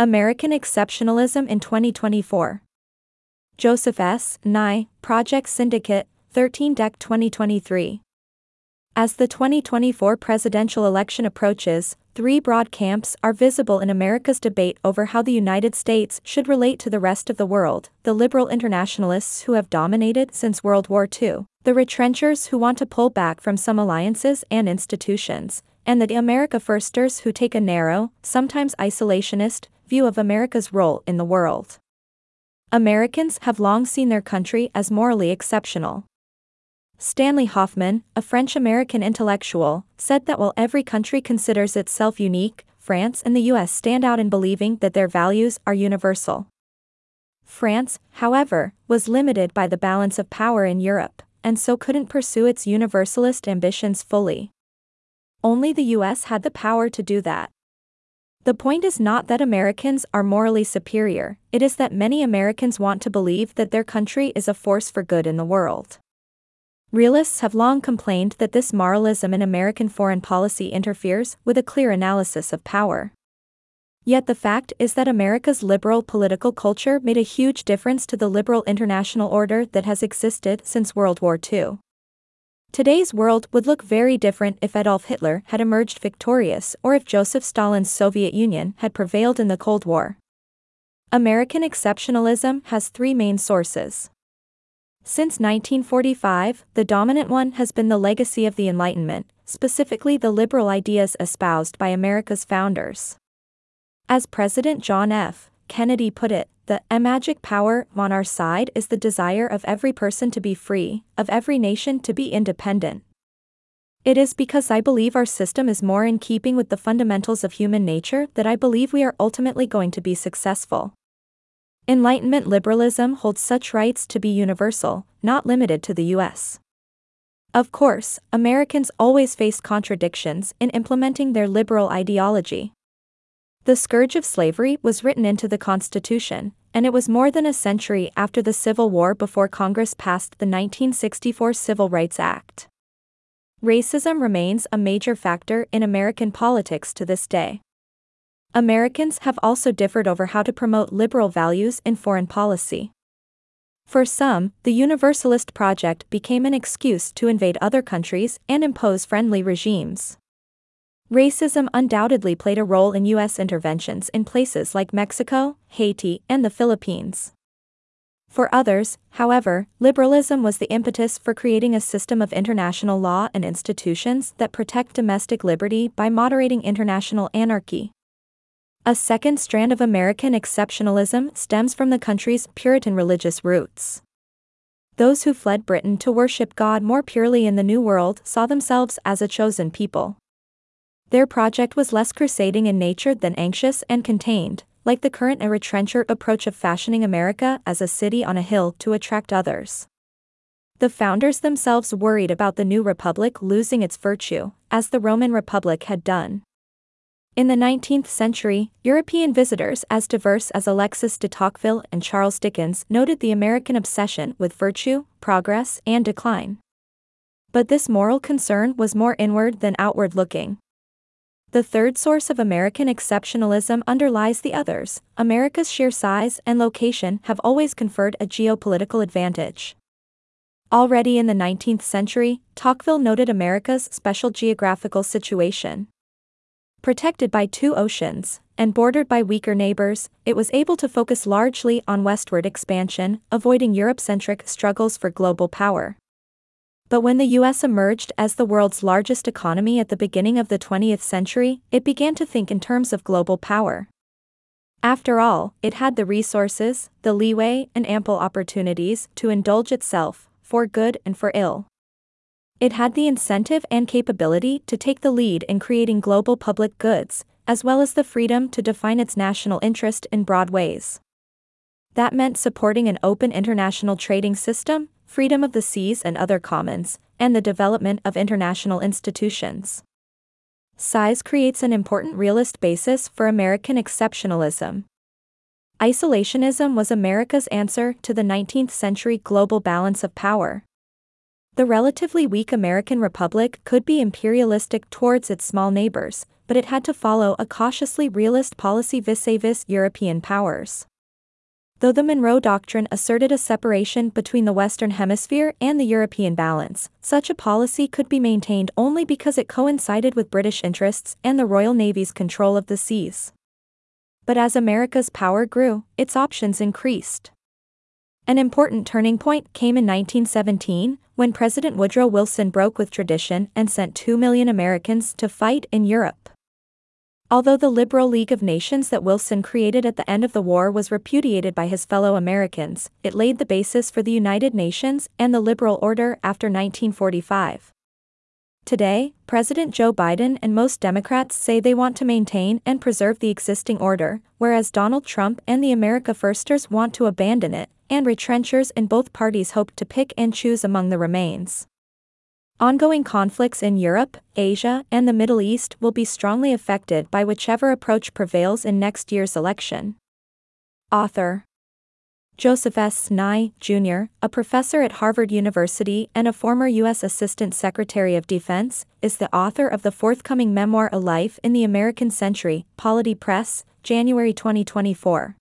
American Exceptionalism in 2024. Joseph S. Nye, Project Syndicate, 13 Dec 2023. As the 2024 presidential election approaches, three broad camps are visible in America's debate over how the United States should relate to the rest of the world the liberal internationalists who have dominated since World War II, the retrenchers who want to pull back from some alliances and institutions, and the America Firsters who take a narrow, sometimes isolationist, view of America's role in the world. Americans have long seen their country as morally exceptional. Stanley Hoffmann, a French American intellectual, said that while every country considers itself unique, France and the US stand out in believing that their values are universal. France, however, was limited by the balance of power in Europe, and so couldn't pursue its universalist ambitions fully. Only the US had the power to do that. The point is not that Americans are morally superior, it is that many Americans want to believe that their country is a force for good in the world. Realists have long complained that this moralism in American foreign policy interferes with a clear analysis of power. Yet the fact is that America's liberal political culture made a huge difference to the liberal international order that has existed since World War II. Today's world would look very different if Adolf Hitler had emerged victorious or if Joseph Stalin's Soviet Union had prevailed in the Cold War. American exceptionalism has three main sources. Since 1945, the dominant one has been the legacy of the Enlightenment, specifically the liberal ideas espoused by America's founders. As President John F. Kennedy put it, the magic power on our side is the desire of every person to be free, of every nation to be independent. It is because I believe our system is more in keeping with the fundamentals of human nature that I believe we are ultimately going to be successful. Enlightenment liberalism holds such rights to be universal, not limited to the US. Of course, Americans always face contradictions in implementing their liberal ideology. The scourge of slavery was written into the Constitution, and it was more than a century after the Civil War before Congress passed the 1964 Civil Rights Act. Racism remains a major factor in American politics to this day. Americans have also differed over how to promote liberal values in foreign policy. For some, the Universalist project became an excuse to invade other countries and impose friendly regimes. Racism undoubtedly played a role in U.S. interventions in places like Mexico, Haiti, and the Philippines. For others, however, liberalism was the impetus for creating a system of international law and institutions that protect domestic liberty by moderating international anarchy. A second strand of American exceptionalism stems from the country's Puritan religious roots. Those who fled Britain to worship God more purely in the New World saw themselves as a chosen people. Their project was less crusading in nature than anxious and contained, like the current and retrencher approach of fashioning America as a city on a hill to attract others. The founders themselves worried about the new republic losing its virtue, as the Roman Republic had done. In the 19th century, European visitors as diverse as Alexis de Tocqueville and Charles Dickens noted the American obsession with virtue, progress, and decline. But this moral concern was more inward than outward looking. The third source of American exceptionalism underlies the others. America's sheer size and location have always conferred a geopolitical advantage. Already in the 19th century, Tocqueville noted America's special geographical situation. Protected by two oceans, and bordered by weaker neighbors, it was able to focus largely on westward expansion, avoiding Europe centric struggles for global power. But when the US emerged as the world's largest economy at the beginning of the 20th century, it began to think in terms of global power. After all, it had the resources, the leeway, and ample opportunities to indulge itself, for good and for ill. It had the incentive and capability to take the lead in creating global public goods, as well as the freedom to define its national interest in broad ways. That meant supporting an open international trading system, freedom of the seas and other commons, and the development of international institutions. Size creates an important realist basis for American exceptionalism. Isolationism was America's answer to the 19th century global balance of power. The relatively weak American republic could be imperialistic towards its small neighbors, but it had to follow a cautiously realist policy vis-a-vis European powers. Though the Monroe Doctrine asserted a separation between the Western Hemisphere and the European balance, such a policy could be maintained only because it coincided with British interests and the Royal Navy's control of the seas. But as America's power grew, its options increased. An important turning point came in 1917, when President Woodrow Wilson broke with tradition and sent 2 million Americans to fight in Europe. Although the Liberal League of Nations that Wilson created at the end of the war was repudiated by his fellow Americans, it laid the basis for the United Nations and the liberal order after 1945. Today, President Joe Biden and most Democrats say they want to maintain and preserve the existing order, whereas Donald Trump and the America Firsters want to abandon it, and retrenchers in both parties hope to pick and choose among the remains. Ongoing conflicts in Europe, Asia, and the Middle East will be strongly affected by whichever approach prevails in next year's election. Author Joseph S. Nye, Jr., a professor at Harvard University and a former U.S. Assistant Secretary of Defense, is the author of the forthcoming memoir A Life in the American Century, Polity Press, January 2024.